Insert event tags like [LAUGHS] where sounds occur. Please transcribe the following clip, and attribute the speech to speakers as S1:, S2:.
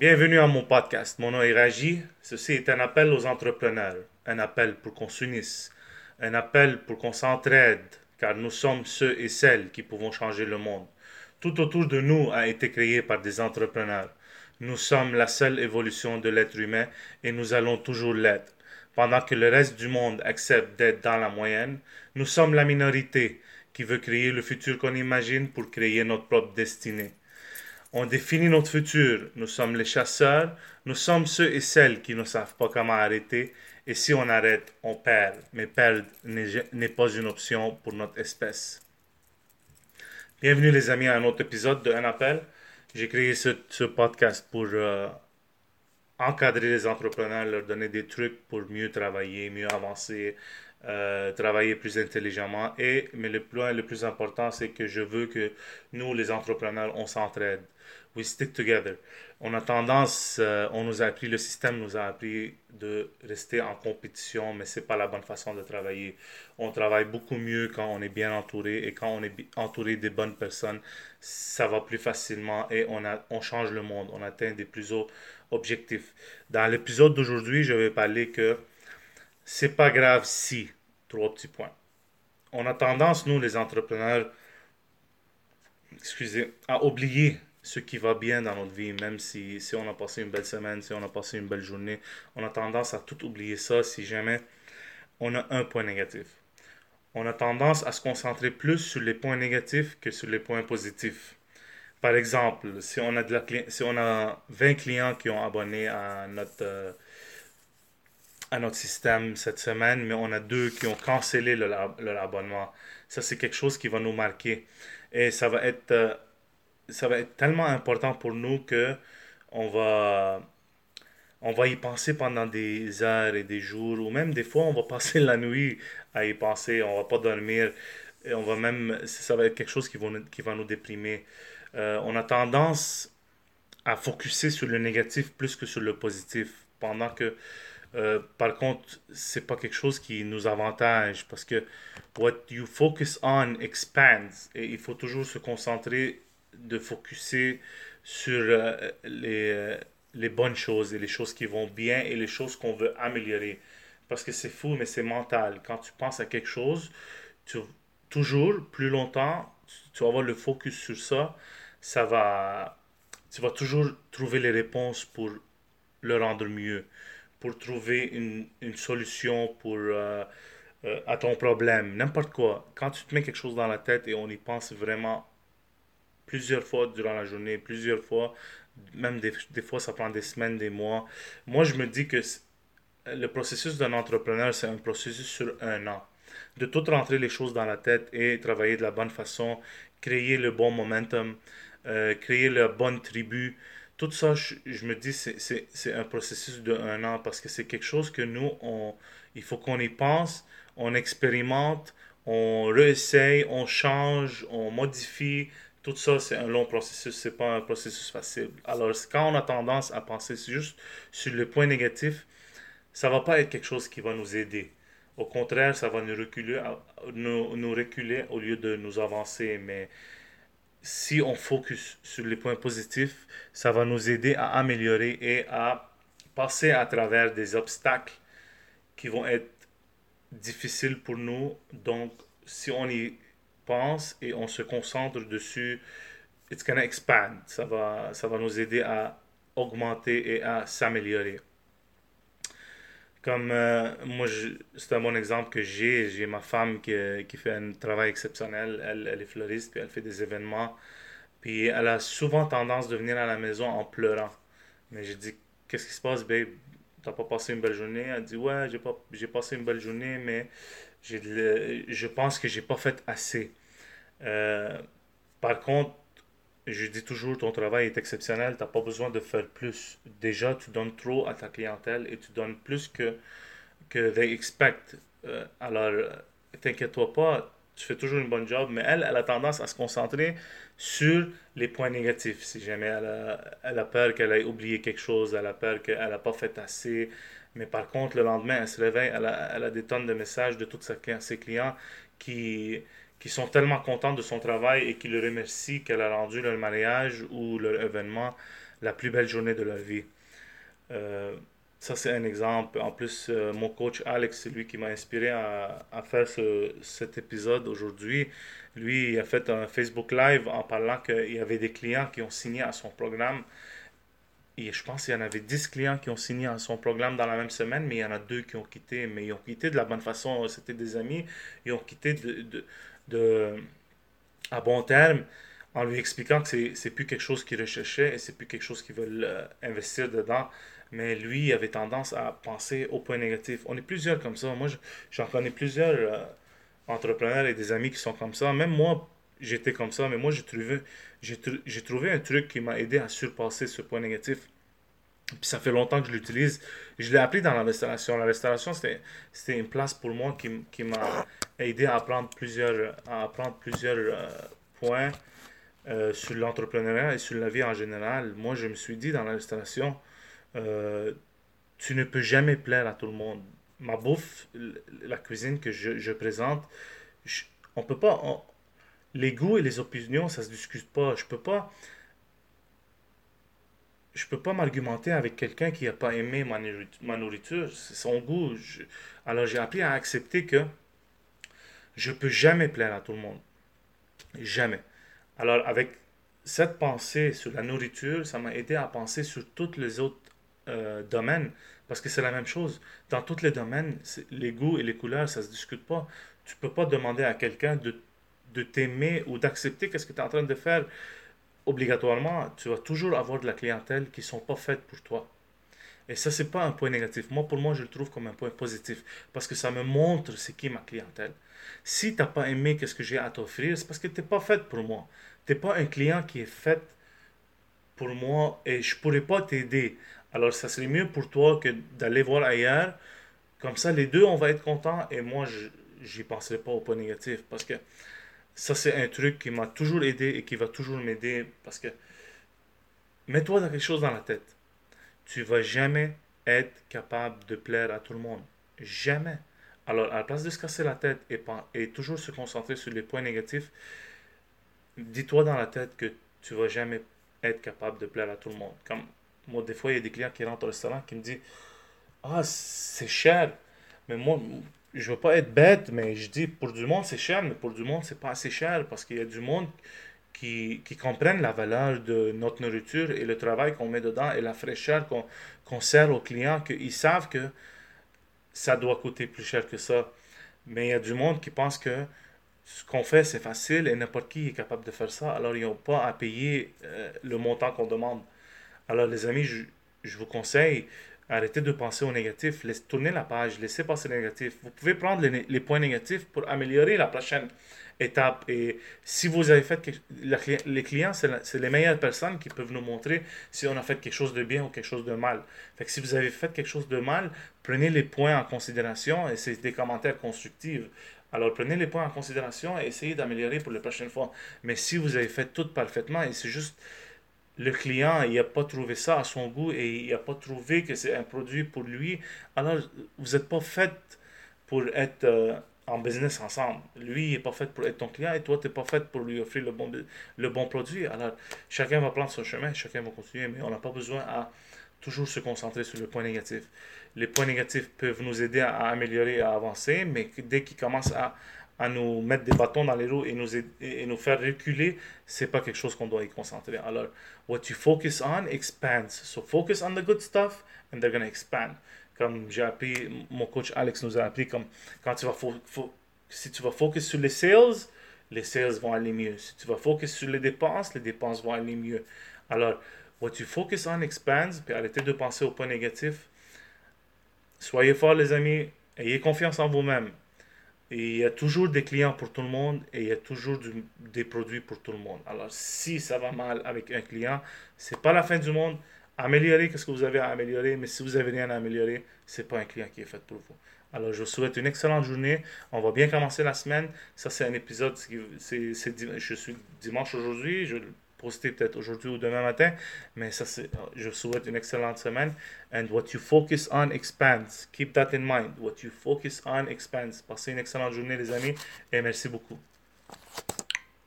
S1: Bienvenue à mon podcast. Mon nom est Raji. Ceci est un appel aux entrepreneurs, un appel pour qu'on s'unisse, un appel pour qu'on s'entraide, car nous sommes ceux et celles qui pouvons changer le monde. Tout autour de nous a été créé par des entrepreneurs. Nous sommes la seule évolution de l'être humain et nous allons toujours l'être. Pendant que le reste du monde accepte d'être dans la moyenne, nous sommes la minorité qui veut créer le futur qu'on imagine pour créer notre propre destinée. On définit notre futur. Nous sommes les chasseurs. Nous sommes ceux et celles qui ne savent pas comment arrêter. Et si on arrête, on perd. Mais perdre n'est pas une option pour notre espèce. Bienvenue les amis à un autre épisode de Un appel. J'ai créé ce, podcast pour euh, encadrer les entrepreneurs, leur donner des trucs pour mieux travailler, mieux avancer, euh, travailler plus intelligemment. Et, mais le plus, le plus important, c'est que je veux que nous, les entrepreneurs, on s'entraide. We stick together. On a tendance, euh, on nous a appris, le système nous a appris de rester en compétition, mais c'est pas la bonne façon de travailler. On travaille beaucoup mieux quand on est bien entouré et quand on est entouré des bonnes personnes, ça va plus facilement et on, a, on change le monde, on atteint des plus hauts objectifs. Dans l'épisode d'aujourd'hui, je vais parler que c'est pas grave si, trois petits points. On a tendance, nous les entrepreneurs, excusez, à oublier ce qui va bien dans notre vie, même si, si on a passé une belle semaine, si on a passé une belle journée, on a tendance à tout oublier ça si jamais on a un point négatif. On a tendance à se concentrer plus sur les points négatifs que sur les points positifs. Par exemple, si on a, de la, si on a 20 clients qui ont abonné à notre, euh, à notre système cette semaine, mais on a deux qui ont cancellé leur, abonnement, ça c'est quelque chose qui va nous marquer. Et ça va être euh, ça va être tellement important pour nous que on va, on va y penser pendant des heures et des jours, ou même des fois, on va passer [LAUGHS] la nuit à y penser, on va pas dormir, et on va même, ça va être quelque chose qui va, qui va nous déprimer. Euh, on a tendance à focuser sur le négatif plus que sur le positif, pendant que, euh, par contre, c'est pas quelque chose qui nous avantage, parce que what you focus on expands, et il faut toujours se concentrer de focuser sur euh, les, euh, les bonnes choses et les choses qui vont bien et les choses qu'on veut améliorer. Parce que c'est fou, mais c'est mental. Quand tu penses à quelque chose, tu, toujours, plus longtemps, tu vas avoir le focus sur ça. Ça va, tu vas toujours trouver les réponses pour le rendre mieux, pour trouver une, une solution pour, euh, à ton problème, n'importe quoi. Quand tu te mets quelque chose dans la tête et on y pense vraiment plusieurs fois durant la journée, plusieurs fois, même des, des fois ça prend des semaines, des mois. Moi, je me dis que le processus d'un entrepreneur, c'est un processus sur un an. De tout rentrer les choses dans la tête et travailler de la bonne façon, créer le bon momentum, euh, créer la bonne tribu. Tout ça, je, me dis, c'est un processus de un an parce que c'est quelque chose que nous, on, il faut qu'on y pense, on expérimente, on réessaye, on change, on modifie, tout ça, c'est un long processus, c'est pas un processus facile. Alors, quand on a tendance à penser juste sur le point négatif, ça va pas être quelque chose qui va nous aider. Au contraire, ça va nous reculer, nous, nous reculer au lieu de nous avancer. Mais si on focus sur les points positifs, ça va nous aider à améliorer et à passer à travers des obstacles qui vont être difficiles pour nous. Donc, si on y pense et on se concentre dessus, it's gonna expand. Ça va, ça va nous aider à augmenter et à s'améliorer. Comme euh, moi, c'est un bon exemple que j'ai. J'ai ma femme qui, qui, fait un travail exceptionnel. Elle, elle est fleuriste, puis elle fait des événements. Puis elle a souvent tendance de venir à la maison en pleurant. Mais j'ai dit, qu'est-ce qui se passe, babe? T'as pas passé une belle journée? Elle dit, ouais, j'ai, pas, passé une belle journée, mais j'ai je pense que j'ai pas fait assez. Euh, par contre, je dis toujours, ton travail est exceptionnel, tu n'as pas besoin de faire plus. Déjà, tu donnes trop à ta clientèle et tu donnes plus que, que they expect. Euh, alors, t'inquiète-toi pas, tu fais toujours une bonne job, mais elle, elle a tendance à se concentrer sur les points négatifs. Si jamais elle a, elle a peur qu'elle ait oublié quelque chose, elle a peur qu'elle n'a pas fait assez. Mais par contre, le lendemain, elle se réveille, elle a, elle a des tonnes de messages de tous ses clients qui, qui sont tellement contents de son travail et qui le remercient qu'elle a rendu leur mariage ou leur événement la plus belle journée de leur vie. Euh, ça, c'est un exemple. En plus, euh, mon coach Alex, c'est lui qui m'a inspiré à, à faire ce, cet épisode aujourd'hui. Lui, il a fait un Facebook Live en parlant qu'il y avait des clients qui ont signé à son programme. Et je pense qu'il y en avait 10 clients qui ont signé à son programme dans la même semaine, mais il y en a deux qui ont quitté. Mais ils ont quitté de la bonne façon. C'était des amis. Ils ont quitté de, de, de à bon terme en lui expliquant que c'est, plus quelque chose qu'ils recherchaient et c'est plus quelque chose qu'ils veulent euh, investir dedans mais lui avait tendance à penser au point négatif. On est plusieurs comme ça. Moi, j'en connais plusieurs euh, entrepreneurs et des amis qui sont comme ça. Même moi, j'étais comme ça, mais moi, j'ai trouvé, j'ai, trouvé un truc qui m'a aidé à surpasser ce point négatif. Puis ça fait longtemps que je l'utilise. Je l'ai appris dans la restauration. La restauration, c'était, une place pour moi qui, qui m'a aidé à apprendre plusieurs, à apprendre plusieurs euh, points euh, sur l'entrepreneuriat et sur la vie en général. Moi, je me suis dit dans la restauration, euh, tu ne peux jamais plaire à tout le monde. Ma bouffe, la cuisine que je, je présente, on peut pas. les goûts et les opinions, ça se discute pas. Je peux pas. Je peux pas m'argumenter avec quelqu'un qui n'a pas aimé ma, nourriture. C'est son goût. alors j'ai appris à accepter que je peux jamais plaire à tout le monde. Jamais. Alors avec cette pensée sur la nourriture, ça m'a aidé à penser sur toutes les autres euh, domaine, parce que c'est la même chose. Dans tous les domaines, les goûts et les couleurs, ça ne se discute pas. Tu peux pas demander à quelqu'un de, de t'aimer ou d'accepter ce que tu es en train de faire. Obligatoirement, tu vas toujours avoir de la clientèle qui ne sont pas faites pour toi. Et ça, c'est pas un point négatif. Moi, pour moi, je le trouve comme un point positif. Parce que ça me montre c'est qui ma clientèle. Si tu n'as pas aimé ce que j'ai à t'offrir, c'est parce que tu n'es pas fait pour moi. Tu n'es pas un client qui est fait pour moi et je pourrais pas t'aider. Alors, ça serait mieux pour toi que d'aller voir ailleurs. Comme ça, les deux, on va être contents et moi, j'y penserai pas au point négatif. Parce que ça, c'est un truc qui m'a toujours aidé et qui va toujours m'aider. Parce que mets-toi quelque chose dans la tête. Tu vas jamais être capable de plaire à tout le monde. Jamais. Alors, à la place de se casser la tête et, et toujours se concentrer sur les points négatifs, dis-toi dans la tête que tu vas jamais être capable de plaire à tout le monde. Comme moi, des fois, il y a des clients qui rentrent au restaurant qui me disent Ah, c'est cher. Mais moi, je veux pas être bête, mais je dis pour du monde, c'est cher, mais pour du monde, c'est pas assez cher parce qu'il y a du monde qui, qui comprennent la valeur de notre nourriture et le travail qu'on met dedans et la fraîcheur qu'on sert aux clients, qu'ils savent que ça doit coûter plus cher que ça. Mais il y a du monde qui pense que ce qu'on fait, c'est facile et n'importe qui est capable de faire ça. Alors, ils n'ont pas à payer euh, le montant qu'on demande. Alors, les amis, je, vous conseille, arrêtez de penser au négatif, tournez la page, laissez passer le négatif. Vous pouvez prendre les, points négatifs pour améliorer la prochaine étape. Et si vous avez fait quelque, les clients, c'est les meilleures personnes qui peuvent nous montrer si on a fait quelque chose de bien ou quelque chose de mal. Fait que si vous avez fait quelque chose de mal, prenez les points en considération et c'est des commentaires constructifs. Alors prenez les points en considération et essayez d'améliorer pour la prochaine fois. Mais si vous avez fait tout parfaitement et c'est juste le client il n'a pas trouvé ça à son goût et il n'a pas trouvé que c'est un produit pour lui, alors vous n'êtes pas fait pour être euh, en business ensemble. Lui, n'est pas fait pour être ton client et toi, tu n'es pas fait pour lui offrir le bon, le bon produit. Alors, chacun va prendre son chemin, chacun va continuer, mais on n'a pas besoin à toujours se concentrer sur le point négatif. Les points négatifs peuvent nous aider à, améliorer, à avancer, mais dès qu'ils commencent à, à nous mettre des bâtons dans les roues et nous, et nous faire reculer, c'est pas quelque chose qu'on doit y concentrer. Alors, what you focus on expands. So focus on the good stuff and they're going to expand. Comme j'ai appris, mon coach Alex nous a appris, comme quand tu vas si tu vas focus sur les sales, les sales vont aller mieux. Si tu vas focus sur les dépenses, les dépenses vont aller mieux. Alors, what you focus on expands, puis arrêtez de penser aux points négatifs. Soyez forts, les amis. Ayez confiance en vous-même. Il y a toujours des clients pour tout le monde et il y a toujours des produits pour tout le monde. Alors, si ça va mal avec un client, c'est pas la fin du monde. Améliorez ce que vous avez à améliorer, mais si vous avez rien à améliorer, c'est pas un client qui est fait pour vous. Alors, je vous souhaite une excellente journée. On va bien commencer la semaine. Ça, c'est un épisode. Je suis dimanche aujourd'hui. Poster peut-être aujourd'hui ou demain matin. Mais ça, c'est, je souhaite une excellente semaine. And what you focus on expands. Keep that in mind. What you focus on expands. Passez une excellente journée, les amis, et merci beaucoup.